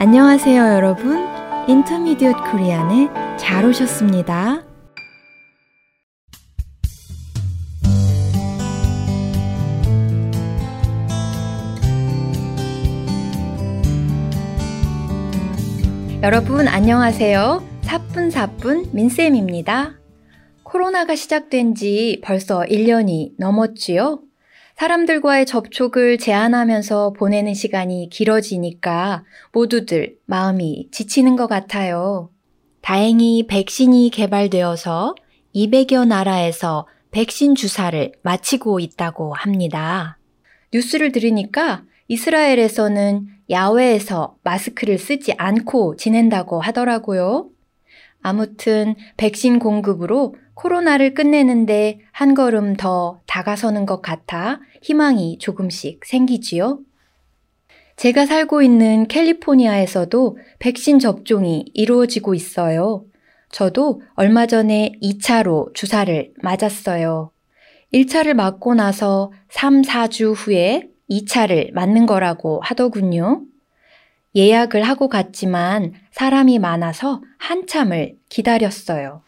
안녕하세요, 여러분. 인터미디엇 코리안에 잘 오셨습니다. 여러분 안녕하세요. 사뿐사뿐 민쌤입니다. 코로나가 시작된 지 벌써 1년이 넘었지요? 사람들과의 접촉을 제한하면서 보내는 시간이 길어지니까 모두들 마음이 지치는 것 같아요. 다행히 백신이 개발되어서 200여 나라에서 백신 주사를 마치고 있다고 합니다. 뉴스를 들으니까 이스라엘에서는 야외에서 마스크를 쓰지 않고 지낸다고 하더라고요. 아무튼 백신 공급으로 코로나를 끝내는데 한 걸음 더 다가서는 것 같아 희망이 조금씩 생기지요. 제가 살고 있는 캘리포니아에서도 백신 접종이 이루어지고 있어요. 저도 얼마 전에 2차로 주사를 맞았어요. 1차를 맞고 나서 3, 4주 후에 2차를 맞는 거라고 하더군요. 예약을 하고 갔지만 사람이 많아서 한참을 기다렸어요.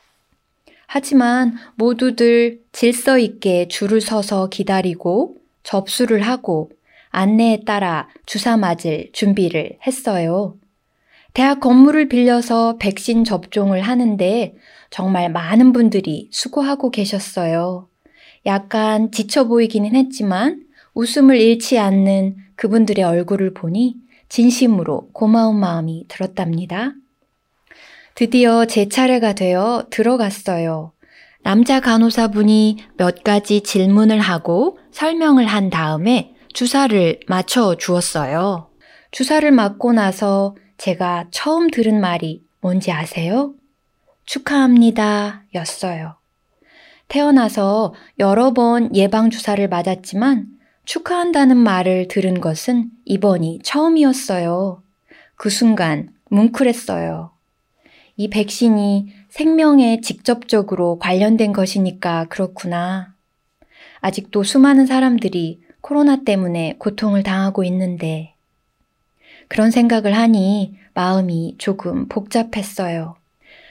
하지만 모두들 질서 있게 줄을 서서 기다리고 접수를 하고 안내에 따라 주사 맞을 준비를 했어요. 대학 건물을 빌려서 백신 접종을 하는데 정말 많은 분들이 수고하고 계셨어요. 약간 지쳐 보이기는 했지만 웃음을 잃지 않는 그분들의 얼굴을 보니 진심으로 고마운 마음이 들었답니다. 드디어 제 차례가 되어 들어갔어요. 남자 간호사분이 몇 가지 질문을 하고 설명을 한 다음에 주사를 맞춰 주었어요. 주사를 맞고 나서 제가 처음 들은 말이 뭔지 아세요? 축하합니다. 였어요. 태어나서 여러 번 예방주사를 맞았지만 축하한다는 말을 들은 것은 이번이 처음이었어요. 그 순간 뭉클했어요. 이 백신이 생명에 직접적으로 관련된 것이니까 그렇구나. 아직도 수많은 사람들이 코로나 때문에 고통을 당하고 있는데 그런 생각을 하니 마음이 조금 복잡했어요.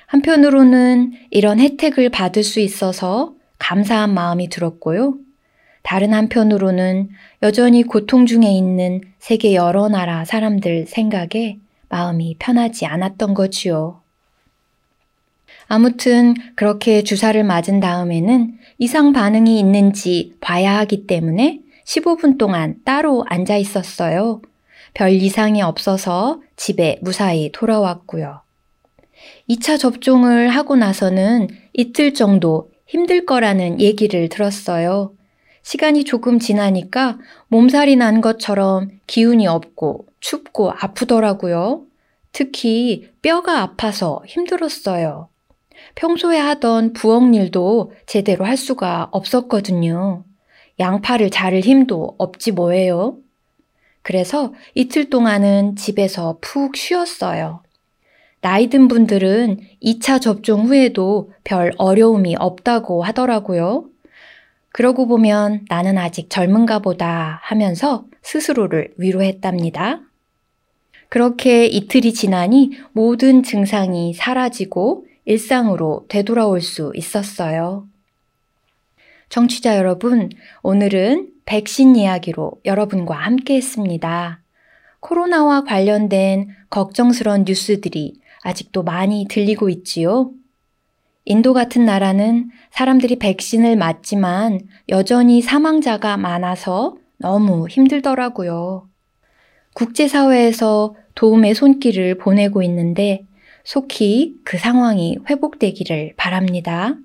한편으로는 이런 혜택을 받을 수 있어서 감사한 마음이 들었고요. 다른 한편으로는 여전히 고통 중에 있는 세계 여러 나라 사람들 생각에 마음이 편하지 않았던 거지요. 아무튼 그렇게 주사를 맞은 다음에는 이상 반응이 있는지 봐야 하기 때문에 15분 동안 따로 앉아 있었어요. 별 이상이 없어서 집에 무사히 돌아왔고요. 2차 접종을 하고 나서는 이틀 정도 힘들 거라는 얘기를 들었어요. 시간이 조금 지나니까 몸살이 난 것처럼 기운이 없고 춥고 아프더라고요. 특히 뼈가 아파서 힘들었어요. 평소에 하던 부엌 일도 제대로 할 수가 없었거든요. 양파를 자를 힘도 없지 뭐예요. 그래서 이틀 동안은 집에서 푹 쉬었어요. 나이 든 분들은 2차 접종 후에도 별 어려움이 없다고 하더라고요. 그러고 보면 나는 아직 젊은가 보다 하면서 스스로를 위로했답니다. 그렇게 이틀이 지나니 모든 증상이 사라지고 일상으로 되돌아올 수 있었어요. 청취자 여러분, 오늘은 백신 이야기로 여러분과 함께 했습니다. 코로나와 관련된 걱정스러운 뉴스들이 아직도 많이 들리고 있지요. 인도 같은 나라는 사람들이 백신을 맞지만 여전히 사망자가 많아서 너무 힘들더라고요. 국제사회에서 도움의 손길을 보내고 있는데 속히 그 상황이 회복되기를 바랍니다.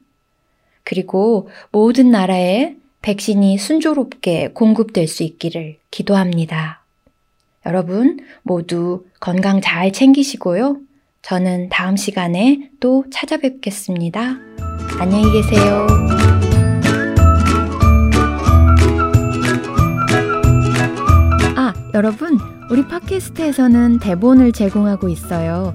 그리고 모든 나라에 백신이 순조롭게 공급될 수 있기를 기도합니다. 여러분 모두 건강 잘 챙기시고요. 저는 다음 시간에 또 찾아뵙겠습니다. 안녕히 계세요. 아, 여러분, 우리 팟캐스트에서는 대본을 제공하고 있어요.